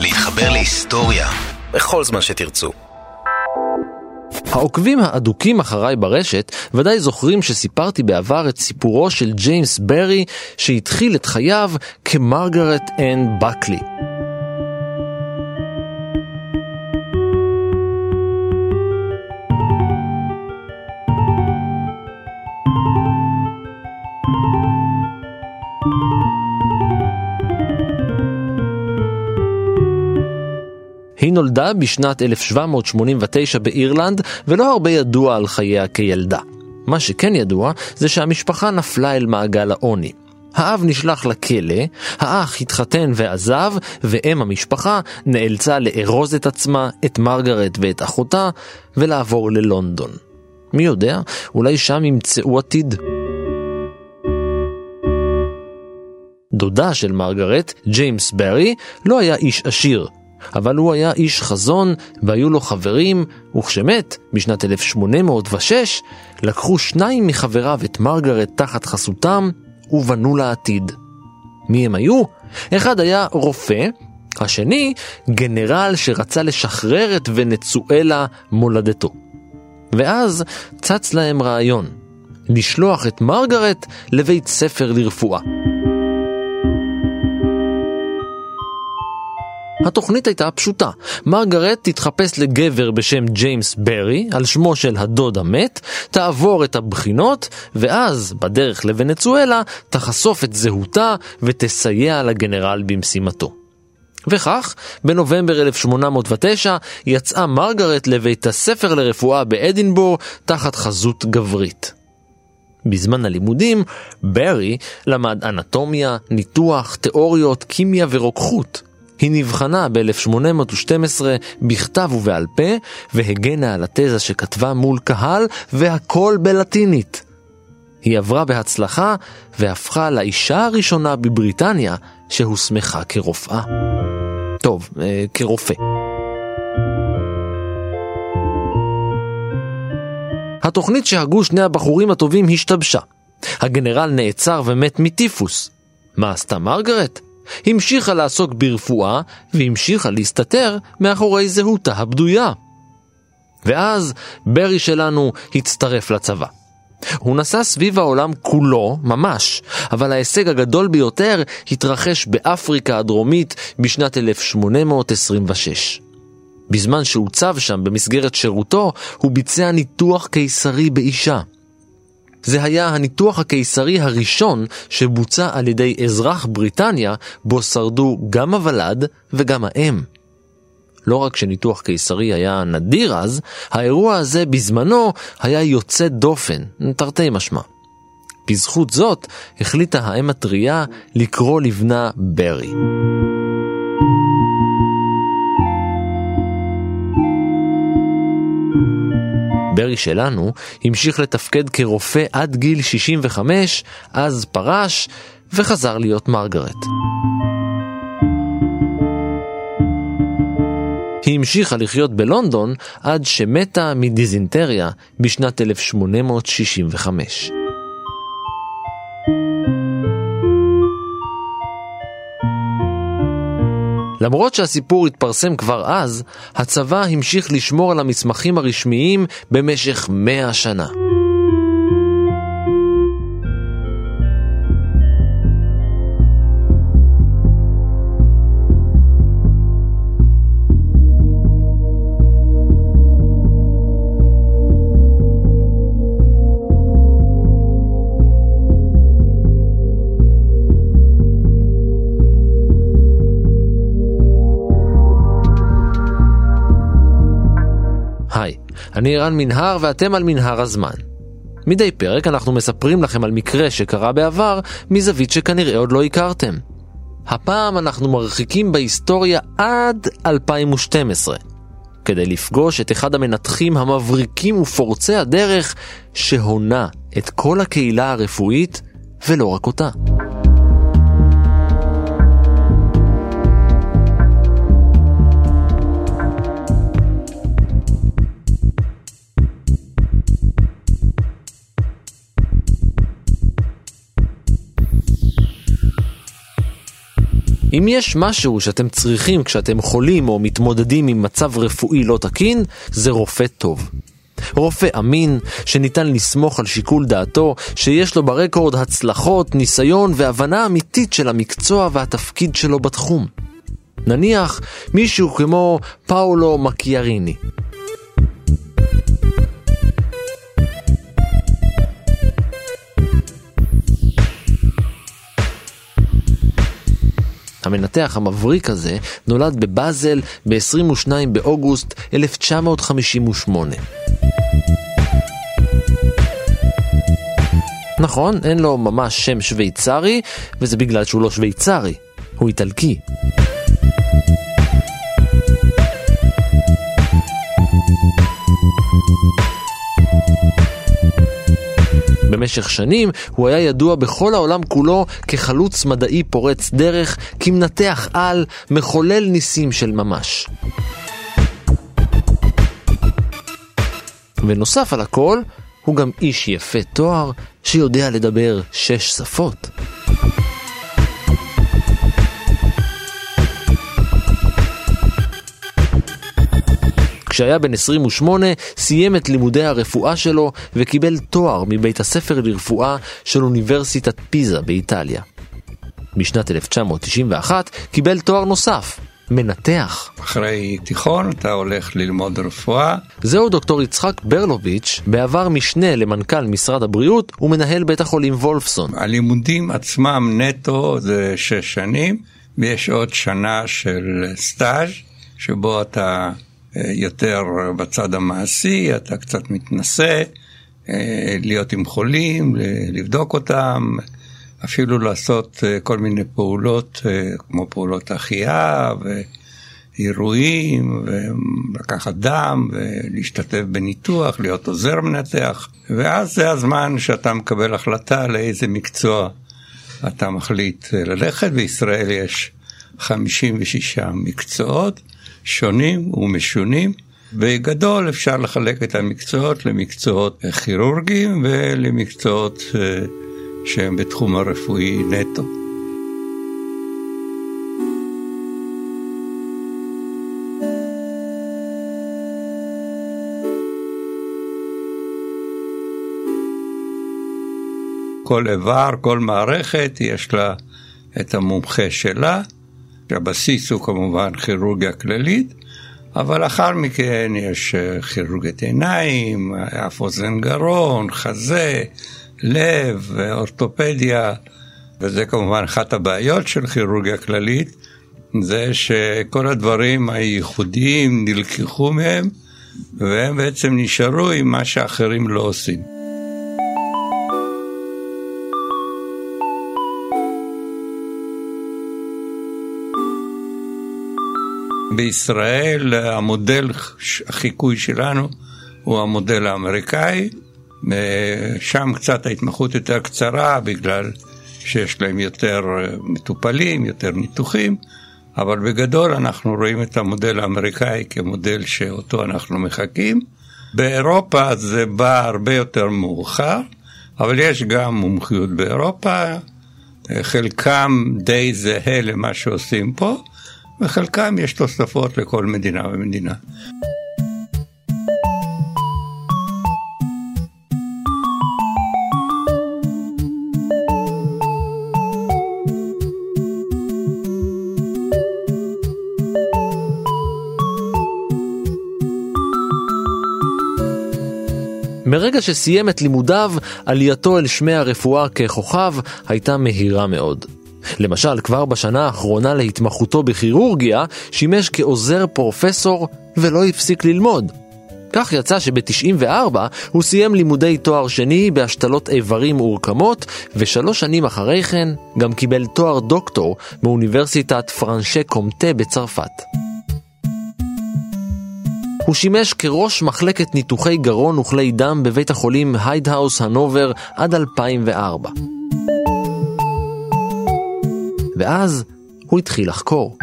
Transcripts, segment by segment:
להתחבר להיסטוריה בכל זמן שתרצו. העוקבים האדוקים אחריי ברשת ודאי זוכרים שסיפרתי בעבר את סיפורו של ג'יימס ברי שהתחיל את חייו כמרגרט אן בקלי. נולדה בשנת 1789 באירלנד, ולא הרבה ידוע על חייה כילדה. מה שכן ידוע, זה שהמשפחה נפלה אל מעגל העוני. האב נשלח לכלא, האח התחתן ועזב, ואם המשפחה נאלצה לארוז את עצמה, את מרגרט ואת אחותה, ולעבור ללונדון. מי יודע, אולי שם ימצאו עתיד. דודה של מרגרט, ג'יימס ברי, לא היה איש עשיר, אבל הוא היה איש חזון והיו לו חברים, וכשמת, בשנת 1806, לקחו שניים מחבריו את מרגרט תחת חסותם ובנו לעתיד. מי הם היו? אחד היה רופא, השני גנרל שרצה לשחרר את ונצואלה מולדתו. ואז צץ להם רעיון, לשלוח את מרגרט לבית ספר לרפואה. התוכנית הייתה פשוטה. מרגרט תתחפש לגבר בשם ג'יימס ברי, על שמו של הדוד המת, תעבור את הבחינות, ואז, בדרך לוונצואלה, תחשוף את זהותה ותסייע לגנרל במשימתו. וכך, בנובמבר 1809 יצאה מרגרט לבית הספר לרפואה באדינבורו תחת חזות גברית. בזמן הלימודים, ברי למד אנטומיה, ניתוח, תיאוריות, קימיה ורוקחות. היא נבחנה ב-1812 בכתב ובעל פה, והגנה על התזה שכתבה מול קהל, והכל בלטינית. היא עברה בהצלחה, והפכה לאישה הראשונה בבריטניה שהוסמכה כרופאה. טוב, אה, כרופא. התוכנית שהגו שני הבחורים הטובים השתבשה. הגנרל נעצר ומת מטיפוס. מה עשתה מרגרט? המשיכה לעסוק ברפואה והמשיכה להסתתר מאחורי זהותה הבדויה. ואז ברי שלנו הצטרף לצבא. הוא נסע סביב העולם כולו, ממש, אבל ההישג הגדול ביותר התרחש באפריקה הדרומית בשנת 1826. בזמן שהוצב שם במסגרת שירותו, הוא ביצע ניתוח קיסרי באישה. זה היה הניתוח הקיסרי הראשון שבוצע על ידי אזרח בריטניה, בו שרדו גם הוולד וגם האם. לא רק שניתוח קיסרי היה נדיר אז, האירוע הזה בזמנו היה יוצא דופן, תרתי משמע. בזכות זאת החליטה האם הטריה לקרוא לבנה ברי. ברי שלנו המשיך לתפקד כרופא עד גיל 65, אז פרש וחזר להיות מרגרט. היא המשיכה לחיות בלונדון עד שמתה מדיזינטריה בשנת 1865. למרות שהסיפור התפרסם כבר אז, הצבא המשיך לשמור על המסמכים הרשמיים במשך מאה שנה. אני ערן מנהר ואתם על מנהר הזמן. מדי פרק אנחנו מספרים לכם על מקרה שקרה בעבר מזווית שכנראה עוד לא הכרתם. הפעם אנחנו מרחיקים בהיסטוריה עד 2012, כדי לפגוש את אחד המנתחים המבריקים ופורצי הדרך שהונה את כל הקהילה הרפואית ולא רק אותה. אם יש משהו שאתם צריכים כשאתם חולים או מתמודדים עם מצב רפואי לא תקין, זה רופא טוב. רופא אמין, שניתן לסמוך על שיקול דעתו, שיש לו ברקורד הצלחות, ניסיון והבנה אמיתית של המקצוע והתפקיד שלו בתחום. נניח מישהו כמו פאולו מקיאריני. המנתח המבריק הזה נולד בבאזל ב-22 באוגוסט 1958. נכון, אין לו ממש שם שוויצרי, וזה בגלל שהוא לא שוויצרי, הוא איטלקי. במשך שנים הוא היה ידוע בכל העולם כולו כחלוץ מדעי פורץ דרך, כמנתח על, מחולל ניסים של ממש. ונוסף על הכל, הוא גם איש יפה תואר שיודע לדבר שש שפות. כשהיה בן 28, סיים את לימודי הרפואה שלו וקיבל תואר מבית הספר לרפואה של אוניברסיטת פיזה באיטליה. בשנת 1991 קיבל תואר נוסף, מנתח. אחרי תיכון אתה הולך ללמוד רפואה. זהו דוקטור יצחק ברלוביץ', בעבר משנה למנכ"ל משרד הבריאות ומנהל בית החולים וולפסון. הלימודים עצמם נטו זה שש שנים, ויש עוד שנה של סטאז' שבו אתה יותר בצד המעשי, אתה קצת מתנסה, אה, להיות עם חולים, לבדוק אותם, אפילו לעשות אה, כל מיני פעולות כמו פעולות החייאה ואירועים, ולקחת דם ולהשתתף בניתוח, להיות עוזר מנתח, ואז זה הזמן שאתה מקבל החלטה לאיזה מקצוע אתה מחליט ללכת. בישראל יש 56 מקצועות. שונים ומשונים. בגדול אפשר לחלק את המקצועות למקצועות כירורגיים ולמקצועות אה, שהם בתחום הרפואי נטו. כל איבר, כל מערכת, יש לה את המומחה שלה. הבסיס הוא כמובן כירורגיה כללית, אבל לאחר מכן יש אה, כירורגיית עיניים, אף אוזן גרון, חזה, לב, אורתופדיה, וזה כמובן אחת הבעיות של כירורגיה כללית, זה שכל הדברים הייחודיים נלקחו מהם, והם בעצם נשארו עם מה שאחרים לא עושים. בישראל המודל החיקוי שלנו הוא המודל האמריקאי, שם קצת ההתמחות יותר קצרה בגלל שיש להם יותר מטופלים, יותר ניתוחים, אבל בגדול אנחנו רואים את המודל האמריקאי כמודל שאותו אנחנו מחקים. באירופה זה בא הרבה יותר מאוחר, אבל יש גם מומחיות באירופה, חלקם די זהה למה שעושים פה. וחלקם יש תוספות לכל מדינה ומדינה. מרגע שסיים את לימודיו, עלייתו אל שמי הרפואה ככוכב הייתה מהירה מאוד. למשל, כבר בשנה האחרונה להתמחותו בכירורגיה, שימש כעוזר פרופסור ולא הפסיק ללמוד. כך יצא שב-94 הוא סיים לימודי תואר שני בהשתלות איברים ורקמות, ושלוש שנים אחרי כן גם קיבל תואר דוקטור מאוניברסיטת פרנשה קומטה בצרפת. הוא שימש כראש מחלקת ניתוחי גרון וכלי דם בבית החולים היידהאוס הנובר עד 2004. ואז הוא התחיל לחקור.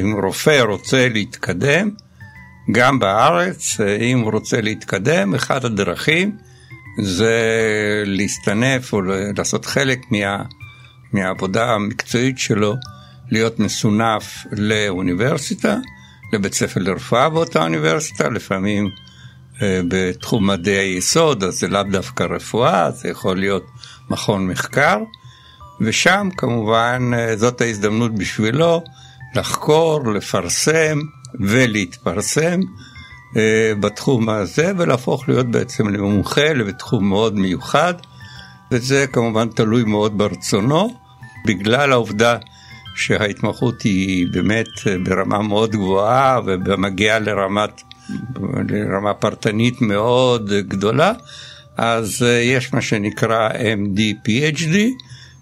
אם רופא רוצה להתקדם, גם בארץ, אם הוא רוצה להתקדם, אחת הדרכים זה להסתנף או לעשות חלק מה, מהעבודה המקצועית שלו, להיות מסונף לאוניברסיטה, לבית ספר לרפואה באותה אוניברסיטה, לפעמים אה, בתחום מדעי היסוד, אז זה לאו דווקא רפואה, זה יכול להיות מכון מחקר, ושם כמובן אה, זאת ההזדמנות בשבילו לחקור, לפרסם ולהתפרסם אה, בתחום הזה ולהפוך להיות בעצם למומחה בתחום מאוד מיוחד, וזה כמובן תלוי מאוד ברצונו, בגלל העובדה שההתמחות היא באמת ברמה מאוד גבוהה ומגיעה לרמת, לרמה פרטנית מאוד גדולה, אז אה, יש מה שנקרא MD-PhD,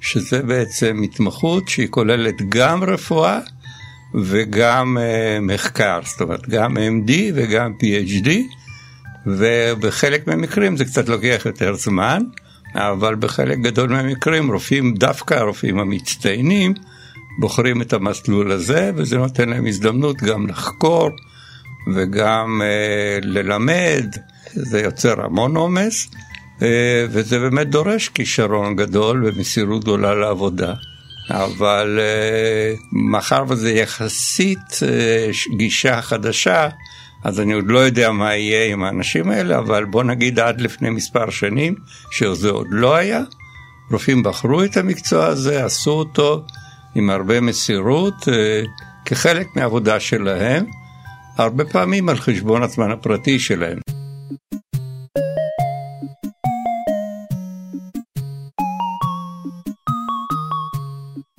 שזה בעצם התמחות שהיא כוללת גם רפואה וגם uh, מחקר, זאת אומרת גם MD וגם PhD, ובחלק מהמקרים זה קצת לוקח יותר זמן, אבל בחלק גדול מהמקרים רופאים, דווקא הרופאים המצטיינים, בוחרים את המסלול הזה, וזה נותן להם הזדמנות גם לחקור וגם uh, ללמד, זה יוצר המון עומס, uh, וזה באמת דורש כישרון גדול ומסירות גדולה לעבודה. אבל uh, מאחר וזה יחסית uh, גישה חדשה, אז אני עוד לא יודע מה יהיה עם האנשים האלה, אבל בוא נגיד עד לפני מספר שנים, שזה עוד לא היה. רופאים בחרו את המקצוע הזה, עשו אותו עם הרבה מסירות, uh, כחלק מהעבודה שלהם, הרבה פעמים על חשבון הזמן הפרטי שלהם.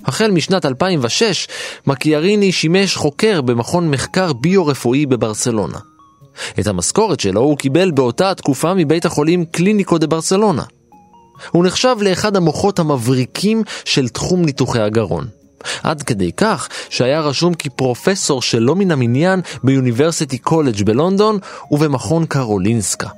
החל משנת 2006, מקיאריני שימש חוקר במכון מחקר ביו-רפואי בברסלונה. את המשכורת שלו הוא קיבל באותה התקופה מבית החולים קליניקו דה ברסלונה. הוא נחשב לאחד המוחות המבריקים של תחום ניתוחי הגרון. עד כדי כך שהיה רשום כפרופסור שלא מן המניין ביוניברסיטי קולג' בלונדון ובמכון קרולינסקה.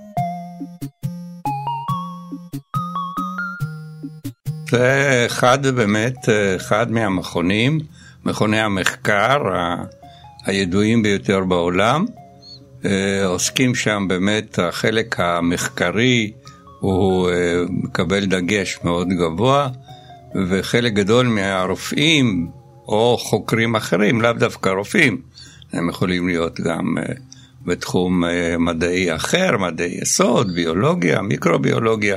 זה אחד באמת, אחד מהמכונים, מכוני המחקר הידועים ביותר בעולם. אה, עוסקים שם באמת, החלק המחקרי הוא אה, מקבל דגש מאוד גבוה, וחלק גדול מהרופאים או חוקרים אחרים, לאו דווקא רופאים, הם יכולים להיות גם אה, בתחום מדעי אחר, מדעי יסוד, ביולוגיה, מיקרוביולוגיה.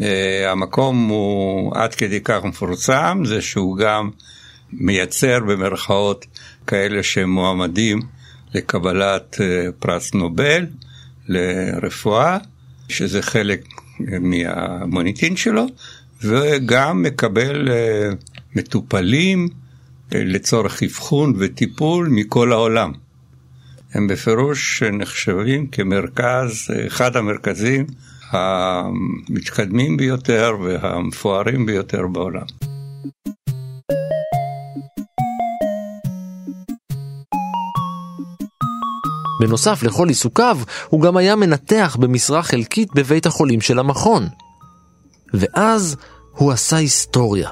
אה, המקום הוא עד כדי כך מפורסם, זה שהוא גם מייצר במרכאות כאלה שהם מועמדים לקבלת אה, פרס נובל לרפואה, שזה חלק מהמוניטין שלו, וגם מקבל אה, מטופלים לצורך אבחון וטיפול מכל העולם. הם בפירוש נחשבים כמרכז, אחד המרכזים המתקדמים ביותר והמפוארים ביותר בעולם. בנוסף לכל עיסוקיו, הוא גם היה מנתח במשרה חלקית בבית החולים של המכון. ואז הוא עשה היסטוריה.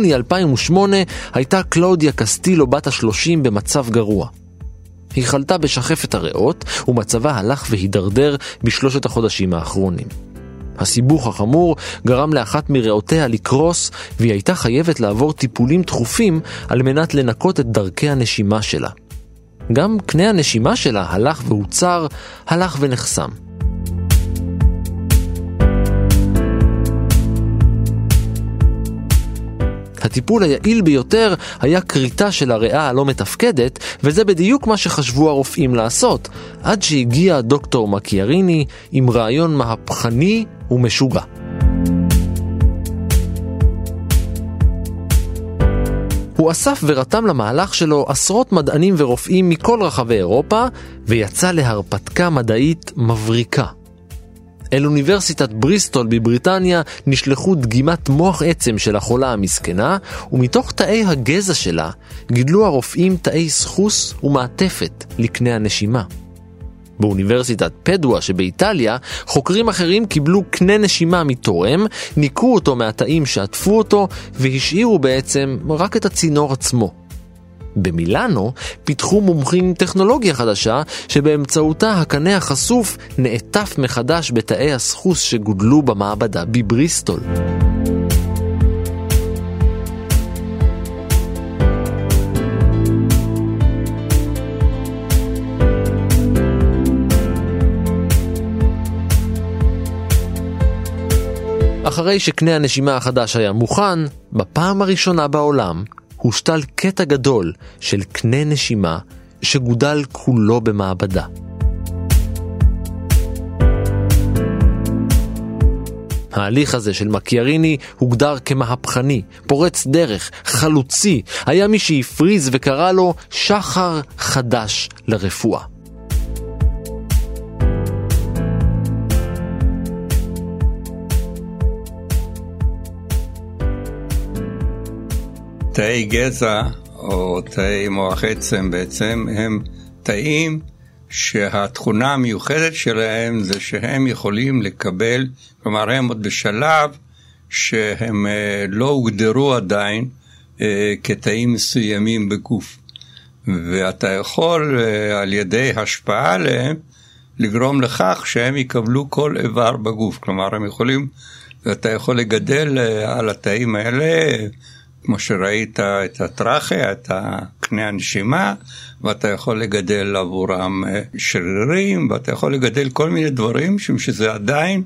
ביוני 2008 הייתה קלאודיה קסטילו בת השלושים במצב גרוע. היא חלתה בשחפת הריאות, ומצבה הלך והידרדר בשלושת החודשים האחרונים. הסיבוך החמור גרם לאחת מריאותיה לקרוס, והיא הייתה חייבת לעבור טיפולים דחופים על מנת לנקות את דרכי הנשימה שלה. גם קנה הנשימה שלה הלך והוצר, הלך ונחסם. הטיפול היעיל ביותר היה כריתה של הריאה הלא מתפקדת, וזה בדיוק מה שחשבו הרופאים לעשות, עד שהגיע דוקטור מקיאריני עם רעיון מהפכני ומשוגע. הוא אסף ורתם למהלך שלו עשרות מדענים ורופאים מכל רחבי אירופה, ויצא להרפתקה מדעית מבריקה. אל אוניברסיטת בריסטול בבריטניה נשלחו דגימת מוח עצם של החולה המסכנה, ומתוך תאי הגזע שלה גידלו הרופאים תאי סחוס ומעטפת לקנה הנשימה. באוניברסיטת פדואה שבאיטליה, חוקרים אחרים קיבלו קנה נשימה מתורם, ניקו אותו מהתאים שעטפו אותו, והשאירו בעצם רק את הצינור עצמו. במילאנו פיתחו מומחים טכנולוגיה חדשה שבאמצעותה הקנה החשוף נעטף מחדש בתאי הסחוס שגודלו במעבדה בבריסטול. אחרי שקנה הנשימה החדש היה מוכן, בפעם הראשונה בעולם הושתל קטע גדול של קנה נשימה שגודל כולו במעבדה. ההליך הזה של מקיאריני הוגדר כמהפכני, פורץ דרך, חלוצי, היה מי שהפריז וקרא לו שחר חדש לרפואה. תאי גזע או תאי מוח עצם בעצם הם תאים שהתכונה המיוחדת שלהם זה שהם יכולים לקבל, כלומר הם עוד בשלב שהם אה, לא הוגדרו עדיין אה, כתאים מסוימים בגוף. ואתה יכול אה, על ידי השפעה עליהם לגרום לכך שהם יקבלו כל איבר בגוף. כלומר הם יכולים, ואתה יכול לגדל על התאים האלה כמו שראית את הטראכה, את קנה הנשימה, ואתה יכול לגדל עבורם אה, שרירים, ואתה יכול לגדל כל מיני דברים, משום שזה עדיין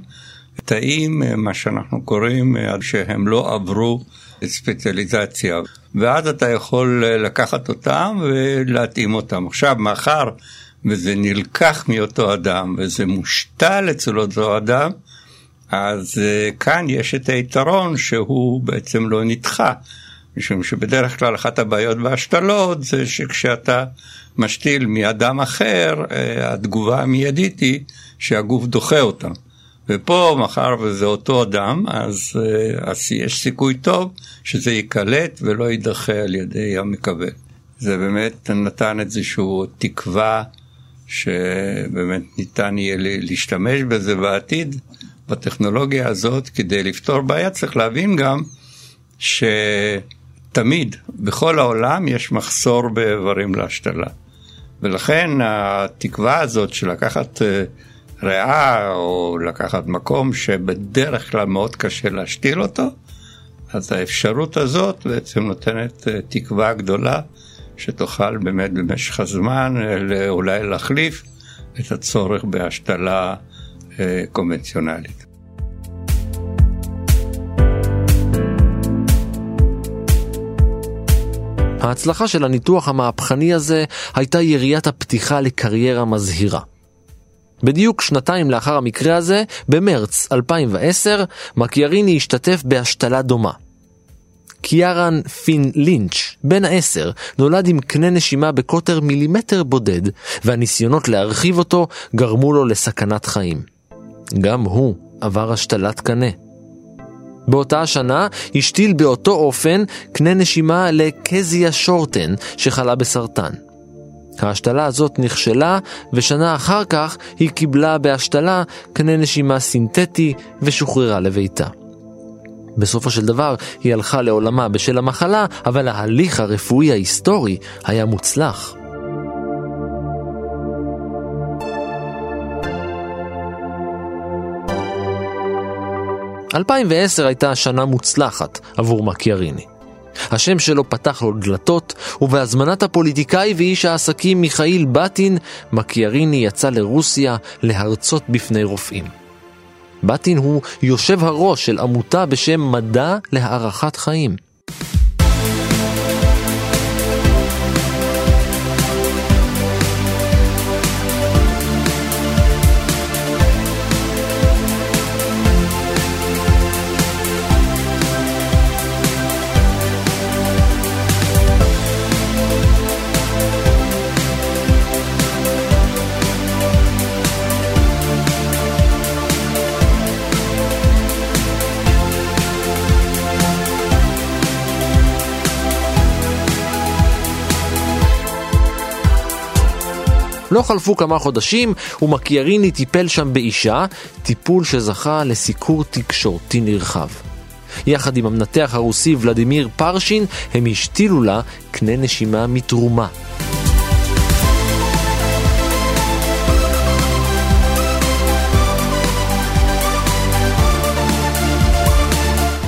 תאים, אה, מה שאנחנו קוראים, אה, שהם לא עברו ספציאליזציה. ואז אתה יכול לקחת אותם ולהתאים אותם. עכשיו, מאחר וזה נלקח מאותו אדם וזה מושתל אצל אותו אדם, אז כאן יש את היתרון שהוא בעצם לא נדחה. משום שבדרך כלל אחת הבעיות בהשתלות זה שכשאתה משתיל מאדם אחר, אה, התגובה המיידית היא שהגוף דוחה אותם. ופה, מאחר וזה אותו אדם, אז, אה, אז יש סיכוי טוב שזה ייקלט ולא יידחה על ידי המקבל. זה באמת נתן איזושהי תקווה שבאמת ניתן יהיה להשתמש בזה בעתיד, בטכנולוגיה הזאת, כדי לפתור בעיה. צריך להבין גם ש... תמיד, בכל העולם יש מחסור באיברים להשתלה. ולכן התקווה הזאת של לקחת אה, ריאה או לקחת מקום שבדרך כלל מאוד קשה להשתיל אותו, אז האפשרות הזאת בעצם נותנת אה, תקווה גדולה שתוכל באמת במשך הזמן אה, אולי להחליף את הצורך בהשתלה קונבנציונלית. ההצלחה של הניתוח המהפכני הזה הייתה יריית הפתיחה לקריירה מזהירה. בדיוק שנתיים לאחר המקרה הזה, במרץ 2010, מקיאריני השתתף בהשתלה דומה. קיארן פין לינץ', בן העשר, נולד עם קנה נשימה בקוטר מילימטר בודד, והניסיונות להרחיב אותו גרמו לו לסכנת חיים. גם הוא עבר השתלת קנה. באותה השנה השתיל באותו אופן קנה נשימה לקזיה שורטן שחלה בסרטן. ההשתלה הזאת נכשלה, ושנה אחר כך היא קיבלה בהשתלה קנה נשימה סינתטי ושוחררה לביתה. בסופו של דבר היא הלכה לעולמה בשל המחלה, אבל ההליך הרפואי ההיסטורי היה מוצלח. 2010 הייתה שנה מוצלחת עבור מקיאריני. השם שלו פתח לו דלתות, ובהזמנת הפוליטיקאי ואיש העסקים מיכאיל בטין, מקיאריני יצא לרוסיה להרצות בפני רופאים. בטין הוא יושב הראש של עמותה בשם מדע להארכת חיים. לא חלפו כמה חודשים ומקיאריני טיפל שם באישה, טיפול שזכה לסיקור תקשורתי נרחב. יחד עם המנתח הרוסי ולדימיר פרשין, הם השתילו לה קנה נשימה מתרומה.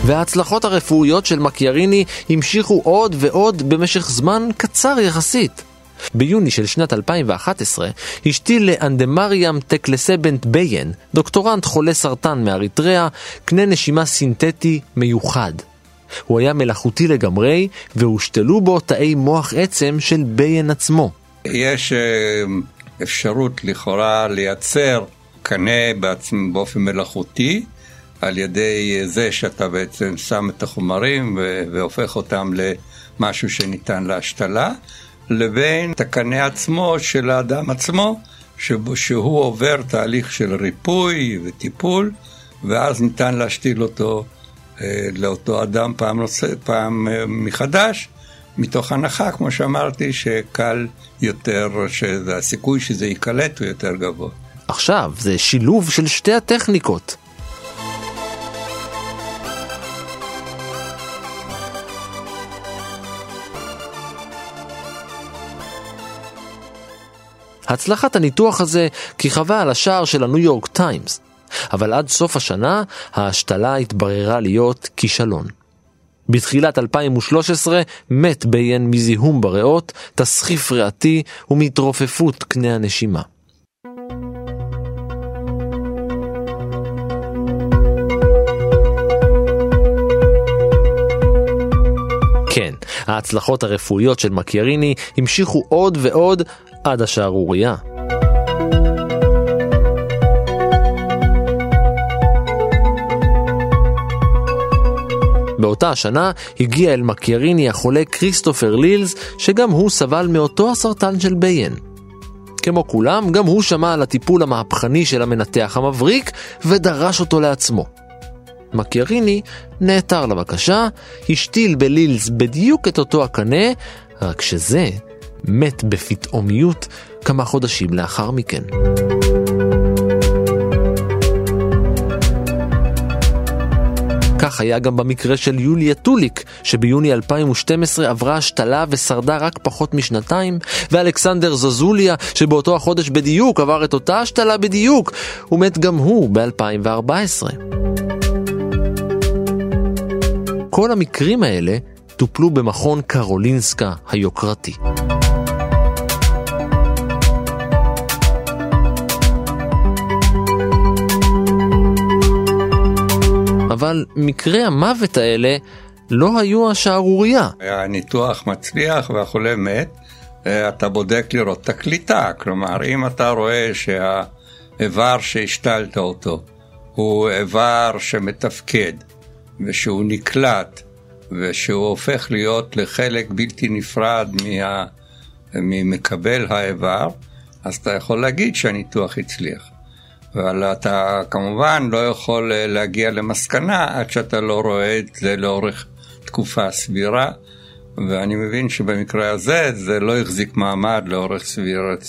וההצלחות הרפואיות של מקיאריני המשיכו עוד ועוד במשך זמן קצר יחסית. ביוני של שנת 2011 השתיל לאנדמריאם טקלסבנט ביין, דוקטורנט חולה סרטן מאריתריאה, קנה נשימה סינתטי מיוחד. הוא היה מלאכותי לגמרי, והושתלו בו תאי מוח עצם של ביין עצמו. יש אה, אפשרות לכאורה לייצר קנה בעצם באופן מלאכותי, על ידי זה שאתה בעצם שם את החומרים והופך אותם למשהו שניתן להשתלה. לבין את הקנה עצמו של האדם עצמו, שבו, שהוא עובר תהליך של ריפוי וטיפול, ואז ניתן להשתיל אותו אה, לאותו אדם פעם, נושא, פעם אה, מחדש, מתוך הנחה, כמו שאמרתי, שקל יותר, שהסיכוי שזה ייקלט הוא יותר גבוה. עכשיו, זה שילוב של שתי הטכניקות. הצלחת הניתוח הזה כיכבה על השער של הניו יורק טיימס, אבל עד סוף השנה ההשתלה התבררה להיות כישלון. בתחילת 2013 מת ביין מזיהום בריאות, תסחיף ריאתי ומהתרופפות קנה הנשימה. כן, ההצלחות הרפואיות של מקיאריני המשיכו עוד ועוד עד השערורייה. באותה השנה הגיע אל מקיאריני החולה כריסטופר לילס, שגם הוא סבל מאותו הסרטן של ביין. כמו כולם, גם הוא שמע על הטיפול המהפכני של המנתח המבריק, ודרש אותו לעצמו. מקיאריני נעתר לבקשה, השתיל בלילס בדיוק את אותו הקנה, רק שזה מת בפתאומיות כמה חודשים לאחר מכן. כך היה גם במקרה של יוליה טוליק, שביוני 2012 עברה השתלה ושרדה רק פחות משנתיים, ואלכסנדר זוזוליה, שבאותו החודש בדיוק עבר את אותה השתלה בדיוק, ומת גם הוא ב-2014. כל המקרים האלה טופלו במכון קרולינסקה היוקרתי. אבל מקרי המוות האלה לא היו השערורייה. הניתוח מצליח והחולה מת, אתה בודק לראות את הקליטה, כלומר אם אתה רואה שהאיבר שהשתלת אותו הוא איבר שמתפקד ושהוא נקלט ושהוא הופך להיות לחלק בלתי נפרד מה... ממקבל האיבר, אז אתה יכול להגיד שהניתוח הצליח. אבל אתה כמובן לא יכול אה, להגיע למסקנה עד שאתה לא רואה את זה לאורך תקופה סבירה, ואני מבין שבמקרה הזה זה לא החזיק מעמד לאורך סבירת.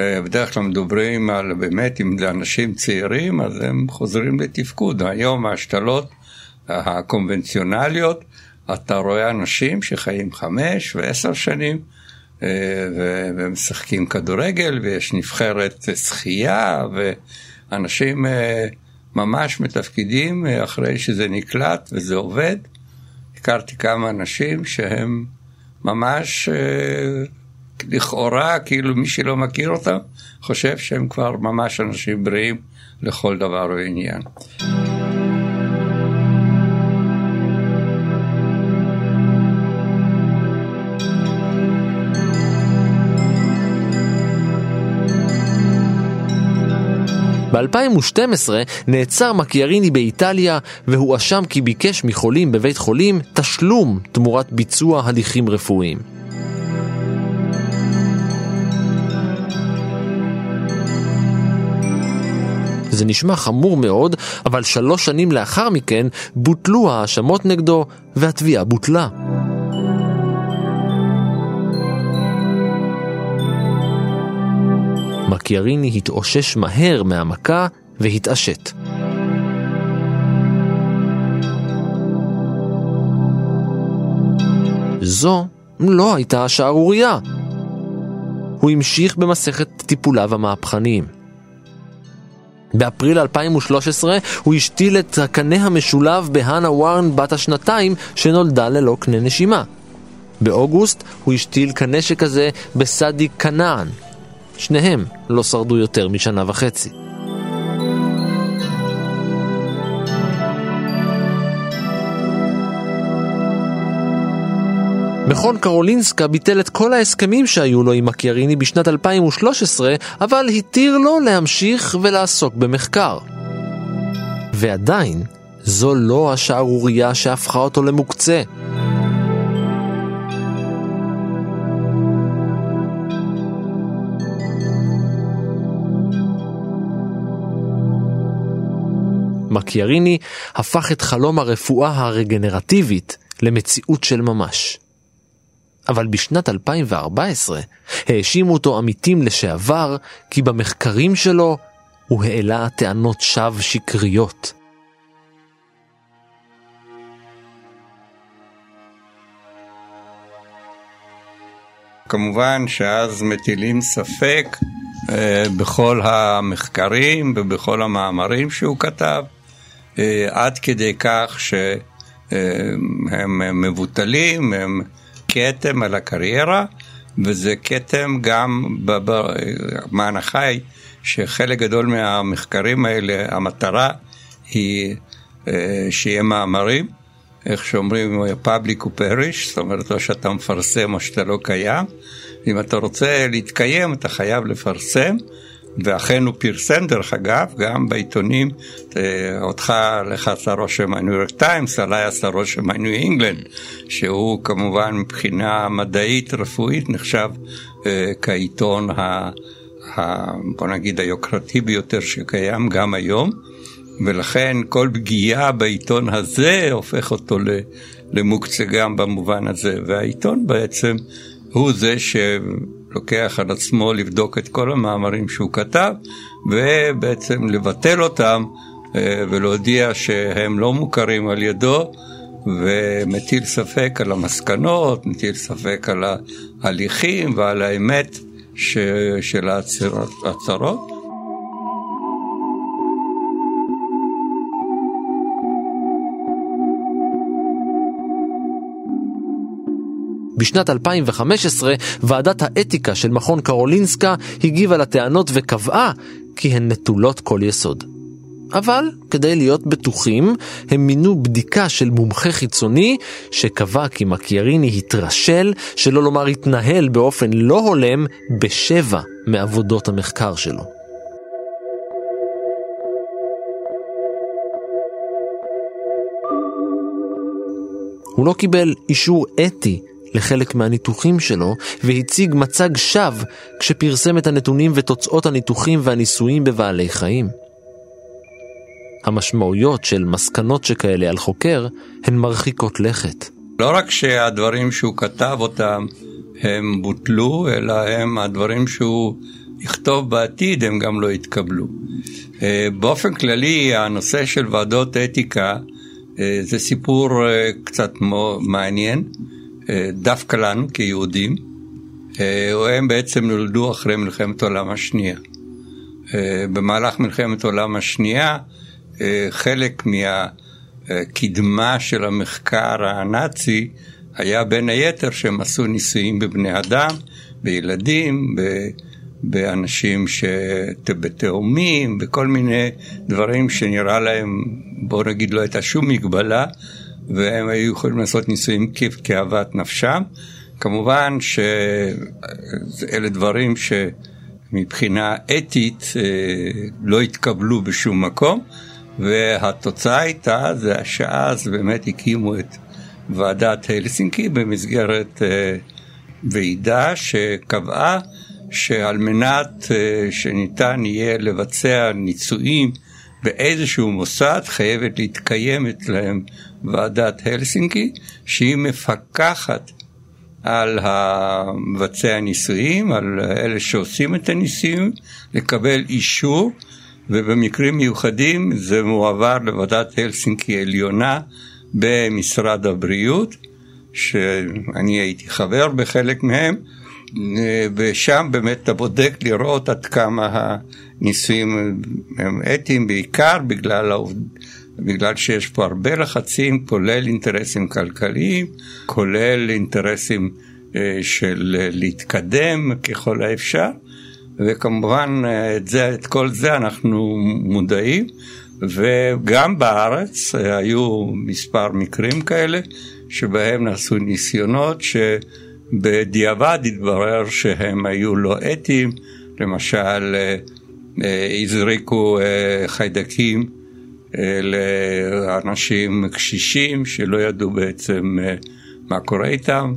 אה, בדרך כלל מדברים על באמת, אם זה אנשים צעירים, אז הם חוזרים לתפקוד. היום ההשתלות הקונבנציונליות, אתה רואה אנשים שחיים חמש ועשר שנים, אה, ומשחקים כדורגל, ויש נבחרת שחייה, ו... אנשים אה, ממש מתפקידים אה, אחרי שזה נקלט וזה עובד. הכרתי כמה אנשים שהם ממש לכאורה, כאילו מי שלא מכיר אותם, חושב שהם כבר ממש אנשים בריאים לכל דבר ועניין. ב-2012 נעצר מקיאריני באיטליה והואשם כי ביקש מחולים בבית חולים תשלום תמורת ביצוע הליכים רפואיים. זה נשמע חמור מאוד, אבל שלוש שנים לאחר מכן בוטלו ההאשמות נגדו והתביעה בוטלה. מקיאריני התאושש מהר מהמכה והתעשת. זו לא הייתה השערורייה. הוא המשיך במסכת טיפוליו המהפכניים. באפריל 2013 הוא השתיל את הקנה המשולב בהנה ווארן בת השנתיים שנולדה ללא קנה נשימה. באוגוסט הוא השתיל קנה שכזה בסדי כנען. שניהם לא שרדו יותר משנה וחצי. מכון קרולינסקה ביטל את כל ההסכמים שהיו לו עם מקיאריני בשנת 2013, אבל התיר לו להמשיך ולעסוק במחקר. ועדיין, זו לא השערורייה שהפכה אותו למוקצה. מקיאריני הפך את חלום הרפואה הרגנרטיבית למציאות של ממש. אבל בשנת 2014 האשימו אותו עמיתים לשעבר כי במחקרים שלו הוא העלה טענות שווא שקריות. כמובן שאז מטילים ספק אה, בכל המחקרים ובכל המאמרים שהוא כתב, עד כדי כך שהם אה, מבוטלים, הם כתם על הקריירה, וזה כתם גם בהנחה היא שחלק גדול מהמחקרים האלה, המטרה היא אה, שיהיה מאמרים, איך שאומרים, public הוא perish, זאת אומרת, או שאתה מפרסם או שאתה לא קיים. אם אתה רוצה להתקיים, אתה חייב לפרסם. ואכן הוא פרסם דרך אגב, גם בעיתונים, אה, אותך, לך עשה רושם הניו יורק טיימס, עליי עשה רושם הניו אינגלנד, שהוא כמובן מבחינה מדעית רפואית נחשב אה, כעיתון ה... ה... בוא נגיד היוקרתי ביותר שקיים גם היום, ולכן כל פגיעה בעיתון הזה הופך אותו למוקצה גם במובן הזה, והעיתון בעצם הוא זה ש... לוקח על עצמו לבדוק את כל המאמרים שהוא כתב, ובעצם לבטל אותם אה, ולהודיע שהם לא מוכרים על ידו, ומטיל ספק על המסקנות, מטיל ספק על ההליכים ועל האמת של ההצהרות. בשנת 2015 ועדת האתיקה של מכון קרולינסקה הגיבה לטענות וקבעה כי הן נטולות כל יסוד. אבל כדי להיות בטוחים, הם מינו בדיקה של מומחה חיצוני שקבע כי מקיאריני התרשל, שלא לומר התנהל באופן לא הולם, בשבע מעבודות המחקר שלו. הוא לא קיבל אישור אתי לחלק מהניתוחים שלו והציג מצג שווא כשפרסם את הנתונים ותוצאות הניתוחים והניסויים בבעלי חיים. המשמעויות של מסקנות שכאלה על חוקר הן מרחיקות לכת. לא רק שהדברים שהוא כתב אותם הם בוטלו, אלא הם הדברים שהוא יכתוב בעתיד הם גם לא יתקבלו. אה, באופן כללי הנושא של ועדות אתיקה אה, זה סיפור אה, קצת מעניין. אה, דווקא לנו כיהודים, אה, הם בעצם נולדו אחרי מלחמת העולם השנייה. אה, במהלך מלחמת העולם השנייה, חלק מהקדמה של המחקר הנאצי היה בין היתר שהם עשו ניסויים בבני אדם, בילדים, באנשים בתאומים, בכל מיני דברים שנראה להם, בוא נגיד לא הייתה שום מגבלה, והם היו יכולים לעשות ניסויים כאוות נפשם. כמובן שאלה דברים שמבחינה אתית אה, לא התקבלו בשום מקום, והתוצאה הייתה, זה שאז באמת הקימו את ועדת הלסינקי במסגרת אה, ועידה שקבעה שעל מנת אה, שניתן יהיה לבצע ניסויים באיזשהו מוסד חייבת להתקיים אצלם ועדת הלסינקי, שהיא מפקחת על מבצעי הניסויים, על אלה שעושים את הניסויים, לקבל אישור, ובמקרים מיוחדים זה מועבר לוועדת הלסינקי עליונה במשרד הבריאות, שאני הייתי חבר בחלק מהם, ושם באמת אתה בודק לראות עד כמה הניסויים הם אתיים, בעיקר בגלל העובד... בגלל שיש פה הרבה לחצים, כולל אינטרסים כלכליים, כולל אינטרסים אה, של אה, להתקדם ככל האפשר, וכמובן אה, את, זה, את כל זה אנחנו מודעים, וגם בארץ היו מספר מקרים כאלה, שבהם נעשו ניסיונות שבדיעבד התברר שהם היו לא אתיים, למשל הזריקו חיידקים לאנשים קשישים שלא ידעו בעצם אה, מה קורה איתם.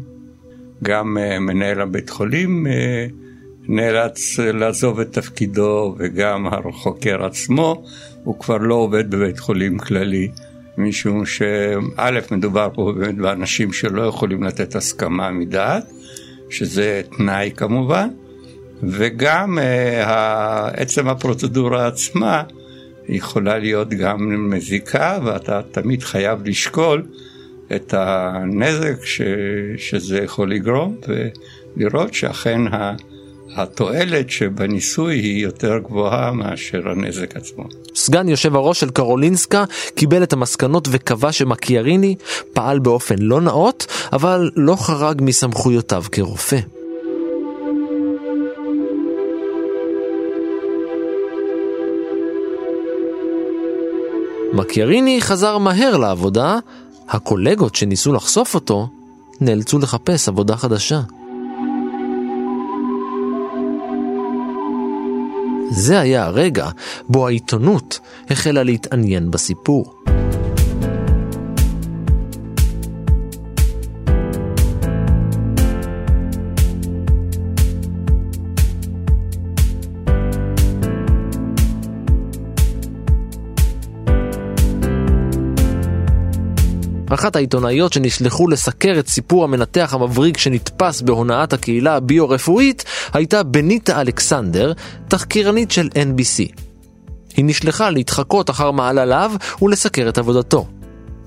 גם אה, מנהל הבית חולים אה, נאלץ לעזוב את תפקידו וגם החוקר עצמו, הוא כבר לא עובד בבית חולים כללי, משום שא', מדובר פה באמת באנשים שלא יכולים לתת הסכמה מדעת, שזה תנאי כמובן, וגם עצם הפרוצדורה עצמה יכולה להיות גם מזיקה, ואתה תמיד חייב לשקול את הנזק ש, שזה יכול לגרום, ולראות שאכן התועלת שבניסוי היא יותר גבוהה מאשר הנזק עצמו. סגן יושב הראש של קרולינסקה קיבל את המסקנות וקבע שמקיאריני פעל באופן לא נאות, אבל לא חרג מסמכויותיו כרופא. מקיאריני חזר מהר לעבודה, הקולגות שניסו לחשוף אותו נאלצו לחפש עבודה חדשה. זה היה הרגע בו העיתונות החלה להתעניין בסיפור. אחת העיתונאיות שנשלחו לסקר את סיפור המנתח המבריק שנתפס בהונאת הקהילה הביו-רפואית הייתה בניטה אלכסנדר, תחקירנית של NBC. היא נשלחה להתחקות אחר מעלליו ולסקר את עבודתו.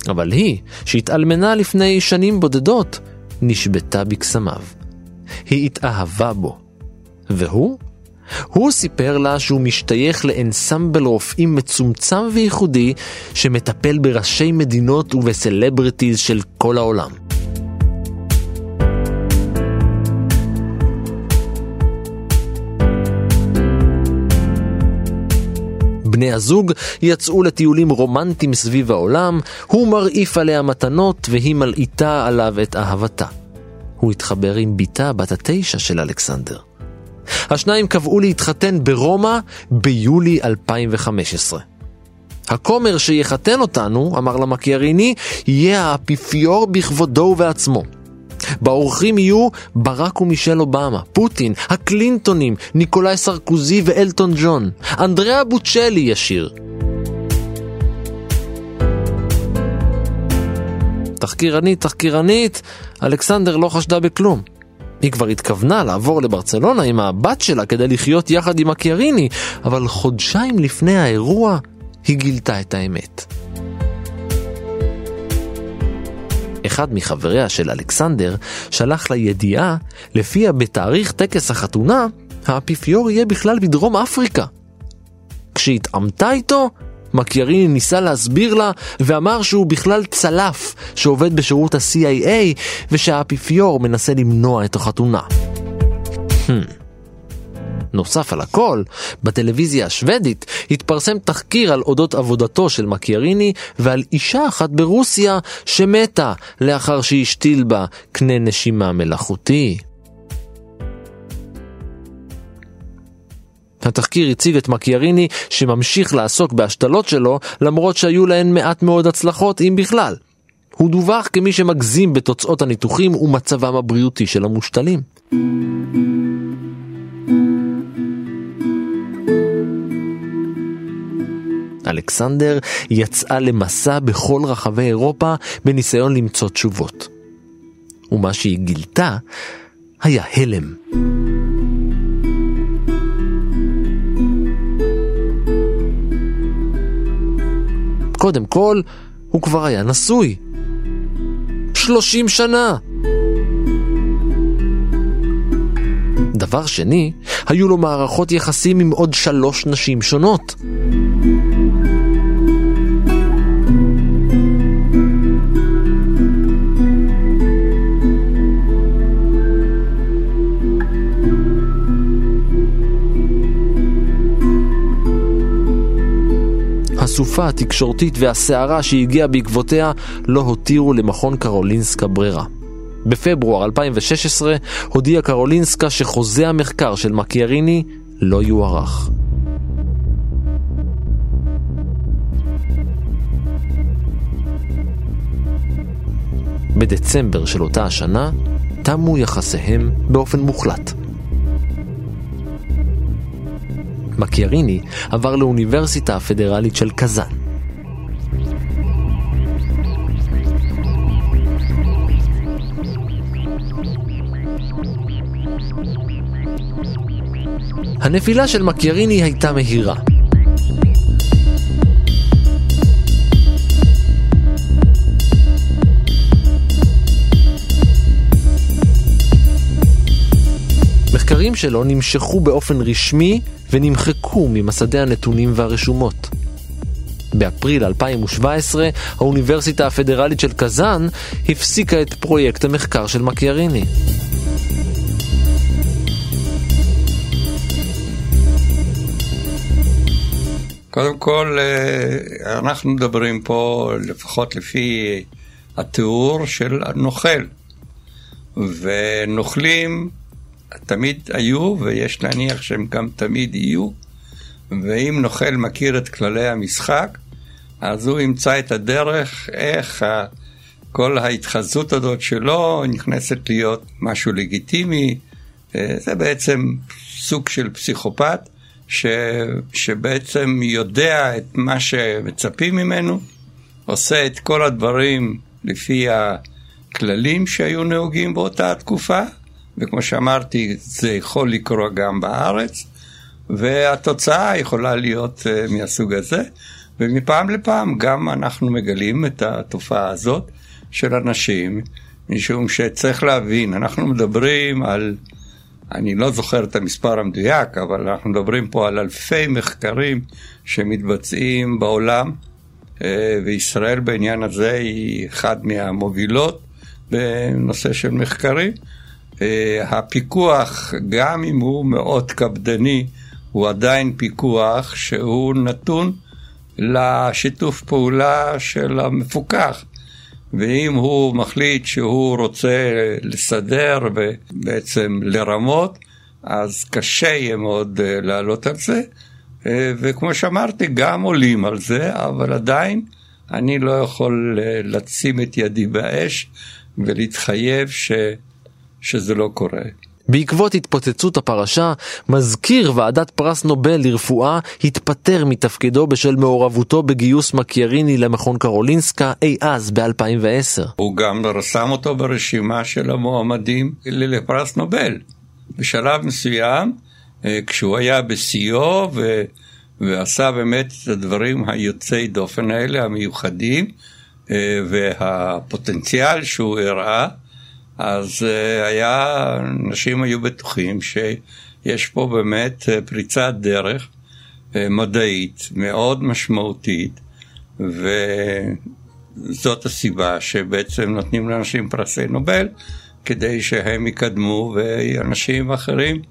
אבל היא, שהתאלמנה לפני שנים בודדות, נשבתה בקסמיו. היא התאהבה בו. והוא הוא סיפר לה שהוא משתייך לאנסמבל רופאים מצומצם וייחודי שמטפל בראשי מדינות ובסלבריטיז של כל העולם. בני הזוג יצאו לטיולים רומנטיים סביב העולם, הוא מרעיף עליה מתנות והיא מלעיטה עליו את אהבתה. הוא התחבר עם בתה בת התשע של אלכסנדר. השניים קבעו להתחתן ברומא ביולי 2015. הכומר שיחתן אותנו, אמר למקיאריני, יהיה האפיפיור בכבודו ובעצמו. באורחים יהיו ברק ומישל אובמה, פוטין, הקלינטונים, ניקולאי סרקוזי ואלטון ג'ון. אנדריאה בוצ'לי ישיר. תחקירנית, תחקירנית, אלכסנדר לא חשדה בכלום. היא כבר התכוונה לעבור לברצלונה עם הבת שלה כדי לחיות יחד עם אקיאריני, אבל חודשיים לפני האירוע היא גילתה את האמת. אחד מחבריה של אלכסנדר שלח לה ידיעה לפיה בתאריך טקס החתונה, האפיפיור יהיה בכלל בדרום אפריקה. כשהתעמתה איתו, מקיאריני ניסה להסביר לה ואמר שהוא בכלל צלף שעובד בשירות ה-CIA ושהאפיפיור מנסה למנוע את החתונה. Hmm. נוסף על הכל, בטלוויזיה השוודית התפרסם תחקיר על אודות עבודתו של מקיאריני ועל אישה אחת ברוסיה שמתה לאחר שהשתיל בה קנה נשימה מלאכותי. התחקיר הציג את מקיאריני שממשיך לעסוק בהשתלות שלו למרות שהיו להן מעט מאוד הצלחות אם בכלל. הוא דווח כמי שמגזים בתוצאות הניתוחים ומצבם הבריאותי של המושתלים. אלכסנדר יצאה למסע בכל רחבי אירופה בניסיון למצוא תשובות. ומה שהיא גילתה היה הלם. קודם כל, הוא כבר היה נשוי. שלושים שנה! דבר שני, היו לו מערכות יחסים עם עוד שלוש נשים שונות. הסופה התקשורתית והסערה שהגיעה בעקבותיה לא הותירו למכון קרולינסקה ברירה. בפברואר 2016 הודיעה קרולינסקה שחוזה המחקר של מקיאריני לא יוארך. בדצמבר של אותה השנה תמו יחסיהם באופן מוחלט. מקיאריני עבר לאוניברסיטה הפדרלית של קזאן. הנפילה של מקיאריני הייתה מהירה. מחקרים שלו נמשכו באופן רשמי ונמחקו ממסדי הנתונים והרשומות. באפריל 2017 האוניברסיטה הפדרלית של קזאן הפסיקה את פרויקט המחקר של מקיאריני. קודם כל, אה, אנחנו מדברים פה, לפחות לפי התיאור של נוכל. ונוכלים תמיד היו, ויש להניח שהם גם תמיד יהיו. ואם נוכל מכיר את כללי המשחק, אז הוא ימצא את הדרך איך כל ההתחזות הזאת שלו נכנסת להיות משהו לגיטימי. אה, זה בעצם סוג של פסיכופת ש, שבעצם יודע את מה שמצפים ממנו, עושה את כל הדברים לפי הכללים שהיו נהוגים באותה תקופה, וכמו שאמרתי, זה יכול לקרות גם בארץ, והתוצאה יכולה להיות uh, מהסוג הזה, ומפעם לפעם גם אנחנו מגלים את התופעה הזאת של אנשים, משום שצריך להבין, אנחנו מדברים על אני לא זוכר את המספר המדויק, אבל אנחנו מדברים פה על אלפי מחקרים שמתבצעים בעולם, אה, וישראל בעניין הזה היא אחת מהמובילות בנושא של מחקרים. אה, הפיקוח, גם אם הוא מאוד קפדני, הוא עדיין פיקוח שהוא נתון לשיתוף פעולה של המפוקח. ואם הוא מחליט שהוא רוצה לסדר ובעצם לרמות, אז קשה יהיה מאוד אה, לעלות על זה. אה, וכמו שאמרתי, גם עולים על זה, אבל עדיין אני לא יכול לשים את ידי באש ולהתחייב ש, שזה לא קורה. בעקבות התפוצצות הפרשה, מזכיר ועדת פרס נובל לרפואה התפטר מתפקידו בשל מעורבותו בגיוס מקיאריני למכון קרולינסקה אי אז ב-2010. הוא גם שם אותו ברשימה של המועמדים לפרס נובל. בשלב מסוים, אה, כשהוא היה בשיאו ו... ועשה באמת את הדברים היוצאי דופן האלה, המיוחדים, אה, והפוטנציאל שהוא הראה, אז אה, היה, אנשים היו בטוחים שיש פה באמת אה, פריצת דרך אה, מדעית מאוד משמעותית, וזאת הסיבה שבעצם נותנים לאנשים פרסי נובל, כדי שהם יקדמו ואנשים אחרים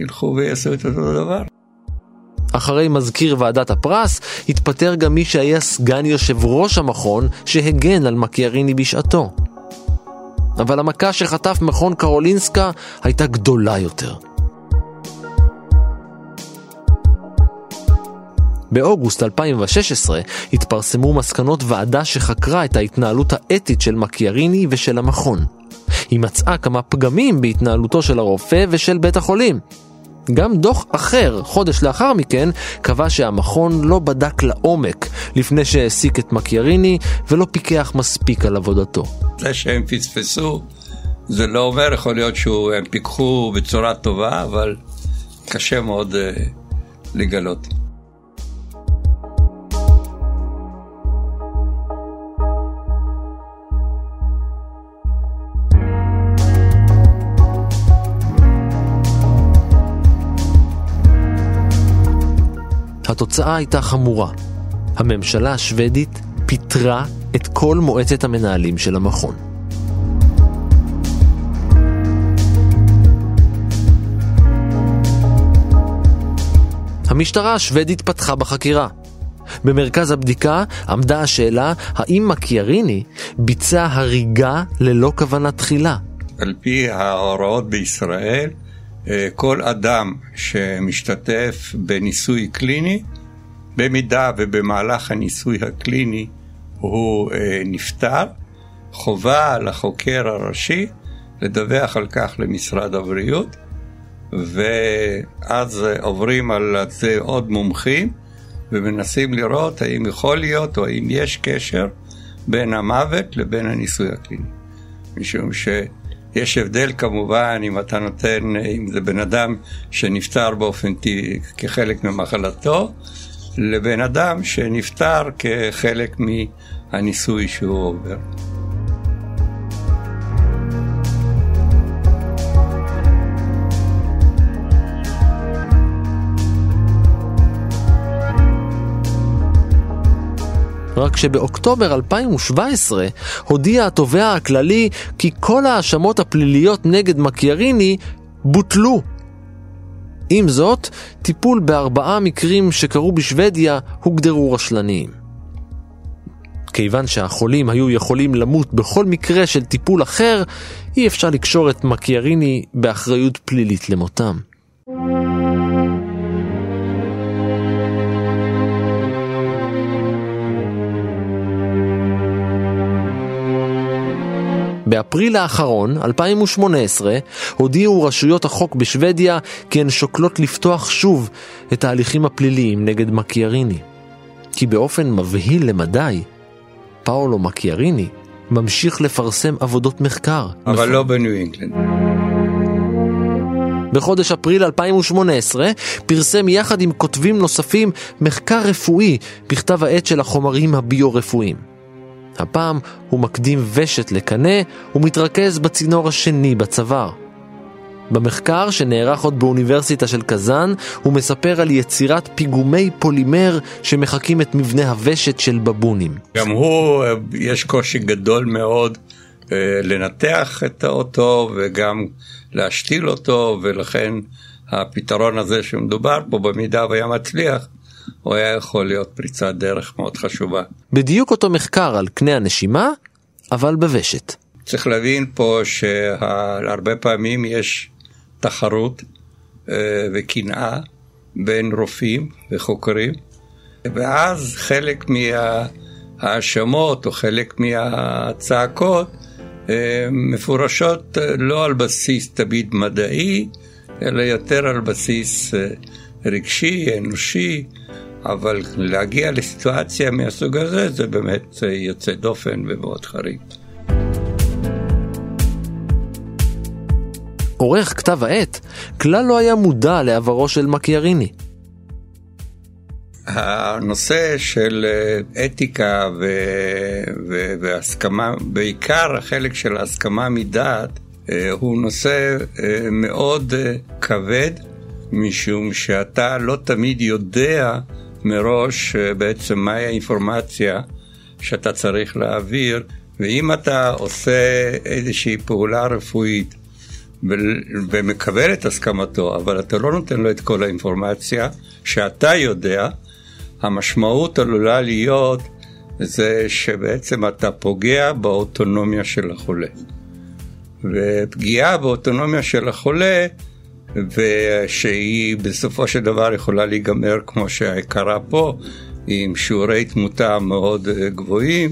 ילכו ויעשו את אותו דבר. אחרי מזכיר ועדת הפרס, התפטר גם מי שהיה סגן יושב ראש המכון שהגן על מקיאריני בשעתו. אבל המכה שחטף מכון קרולינסקה הייתה גדולה יותר. באוגוסט 2016 התפרסמו מסקנות ועדה שחקרה את ההתנהלות האתית של מקיאריני ושל המכון. היא מצאה כמה פגמים בהתנהלותו של הרופא ושל בית החולים, גם דוח אחר, חודש לאחר מכן, קבע שהמכון לא בדק לעומק לפני שהעסיק את מקיאריני ולא פיקח מספיק על עבודתו. זה שהם פספסו זה לא אומר, יכול להיות שהם פיקחו בצורה טובה, אבל קשה מאוד uh, לגלות. התוצאה הייתה חמורה. הממשלה השוודית פיטרה את כל מועצת המנהלים של המכון. המשטרה השוודית פתחה בחקירה. במרכז הבדיקה עמדה השאלה האם מקיאריני ביצע הריגה ללא כוונה תחילה. על פי ההוראות בישראל, כל אדם שמשתתף בניסוי קליני, במידה ובמהלך הניסוי הקליני הוא אה, נפטר, חובה על החוקר הראשי לדווח על כך למשרד הבריאות, ואז עוברים על זה עוד מומחים ומנסים לראות האם יכול להיות או האם יש קשר בין המוות לבין הניסוי הקליני. משום שיש הבדל כמובן אם אתה נותן, אם זה בן אדם שנפטר באופן טבעי כחלק ממחלתו, לבן אדם שנפטר כחלק מהניסוי שהוא עובר. רק שבאוקטובר 2017 הודיע התובע הכללי כי כל ההאשמות הפליליות נגד מקיאריני בוטלו. עם זאת, טיפול בארבעה מקרים שקרו בשוודיה הוגדרו רשלניים. כיוון שהחולים היו יכולים למות בכל מקרה של טיפול אחר, אי אפשר לקשור את מקיאריני באחריות פלילית למותם. באפריל האחרון, 2018, הודיעו רשויות החוק בשוודיה כי הן שוקלות לפתוח שוב את ההליכים הפליליים נגד מקיאריני. כי באופן מבהיל למדי, פאולו מקיאריני ממשיך לפרסם עבודות מחקר. אבל נכון. לא בניו אינגלנד. בחודש אפריל 2018 פרסם יחד עם כותבים נוספים מחקר רפואי בכתב העת של החומרים הביו-רפואיים. הפעם הוא מקדים ושת לקנה ומתרכז בצינור השני בצוואר. במחקר שנערך עוד באוניברסיטה של קזאן, הוא מספר על יצירת פיגומי פולימר שמחקים את מבנה הוושת של בבונים. גם הוא, יש קושי גדול מאוד אה, לנתח את האוטו וגם להשתיל אותו, ולכן הפתרון הזה שמדובר פה, במידה והיה מצליח, הוא היה יכול להיות פריצת דרך מאוד חשובה. בדיוק אותו מחקר על קנה הנשימה, אבל בוושת. צריך להבין פה שהרבה פעמים יש תחרות אה, וקנאה בין רופאים וחוקרים, ואז חלק מההאשמות או חלק מהצעקות אה, מפורשות אה, לא על בסיס תמיד מדעי, אלא יותר על בסיס רגשי, אנושי, אבל להגיע לסיטואציה מהסוג הזה זה באמת יוצא דופן ומאוד חריג. עורך כתב העת כלל לא היה מודע לעברו של מקיאריני. הנושא של אה, אתיקה ו... ו... והסכמה, בעיקר החלק של ההסכמה מדעת, אה, הוא נושא אה, מאוד כבד, משום שאתה לא תמיד יודע מראש אה, בעצם מהי האינפורמציה שאתה צריך להעביר, ואם אתה עושה איזושהי פעולה רפואית ומקבל את הסכמתו, אבל אתה לא נותן לו את כל האינפורמציה שאתה יודע, המשמעות עלולה להיות זה שבעצם אתה פוגע באוטונומיה של החולה. ופגיעה באוטונומיה של החולה ושהיא בסופו של דבר יכולה להיגמר כמו שקרה פה, עם שיעורי תמותה מאוד אה, גבוהים,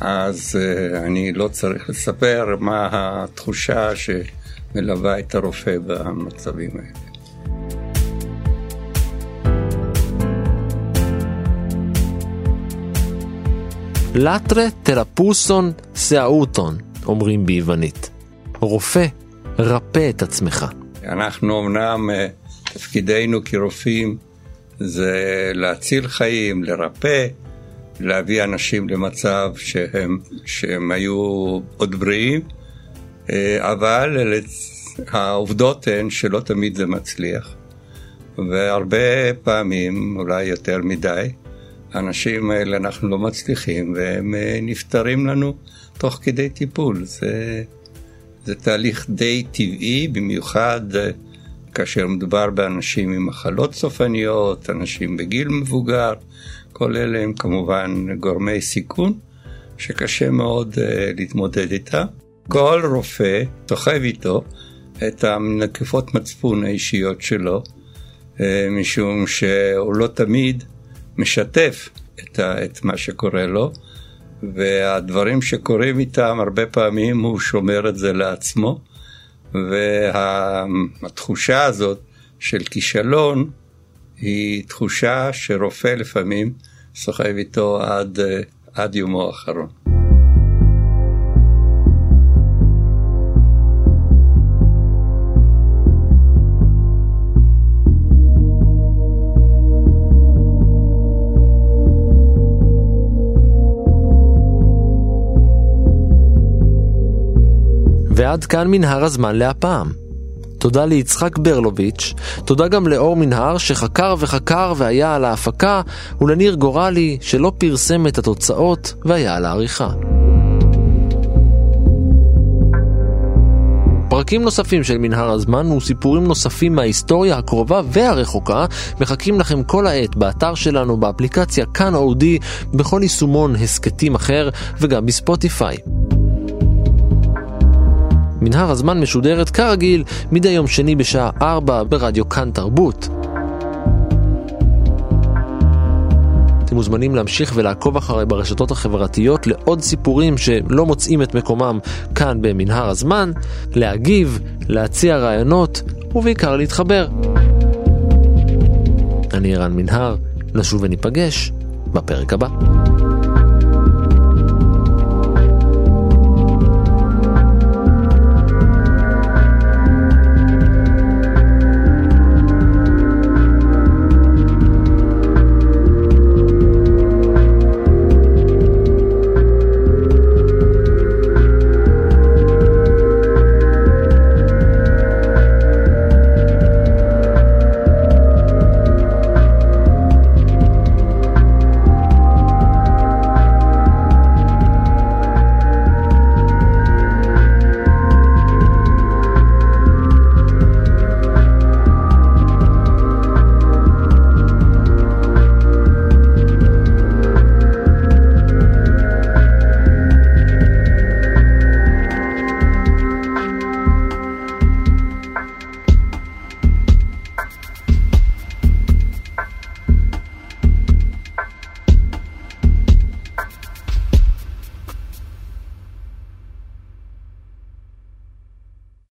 אז אה, אני לא צריך לספר מה התחושה שמלווה את הרופא במצבים האלה. לטרה תרפוסון סאוטון, אומרים ביוונית. רופא, רפא את עצמך. אנחנו אמנם, אה, תפקידנו כרופאים זה להציל חיים, לרפא, להביא אנשים למצב שהם, שהם היו עוד בריאים, אה, אבל העובדות הן שלא תמיד זה מצליח. והרבה פעמים, אולי יותר מדי, האנשים האלה אנחנו לא מצליחים והם אה, נפטרים לנו תוך כדי טיפול. זה, זה תהליך די טבעי, במיוחד אה, כאשר מדובר באנשים עם מחלות סופניות, אנשים בגיל מבוגר, כל אלה הם כמובן גורמי סיכון שקשה מאוד uh, להתמודד איתם. כל רופא סוחב איתו את הנקיפות מצפון האישיות שלו, uh, משום שהוא לא תמיד משתף את מה שקורה לו, והדברים שקורים איתם, הרבה פעמים הוא שומר את זה לעצמו, והתחושה הזאת של כישלון היא תחושה שרופא לפעמים סוחב איתו עד, עד יומו האחרון. ועד כאן מנהר הזמן להפעם. תודה ליצחק ברלוביץ', תודה גם לאור מנהר שחקר וחקר והיה על ההפקה, ולניר גורלי שלא פרסם את התוצאות והיה על העריכה. פרקים נוספים של מנהר הזמן וסיפורים נוספים מההיסטוריה הקרובה והרחוקה מחכים לכם כל העת באתר שלנו, באפליקציה כאן אודי, בכל יישומון הסכתים אחר וגם בספוטיפיי. מנהר הזמן משודרת כרגיל מדי יום שני בשעה 4 ברדיו כאן תרבות. אתם מוזמנים להמשיך ולעקוב אחרי ברשתות החברתיות לעוד סיפורים שלא מוצאים את מקומם כאן במנהר הזמן, להגיב, להציע רעיונות ובעיקר להתחבר. אני ערן מנהר, נשוב וניפגש בפרק הבא.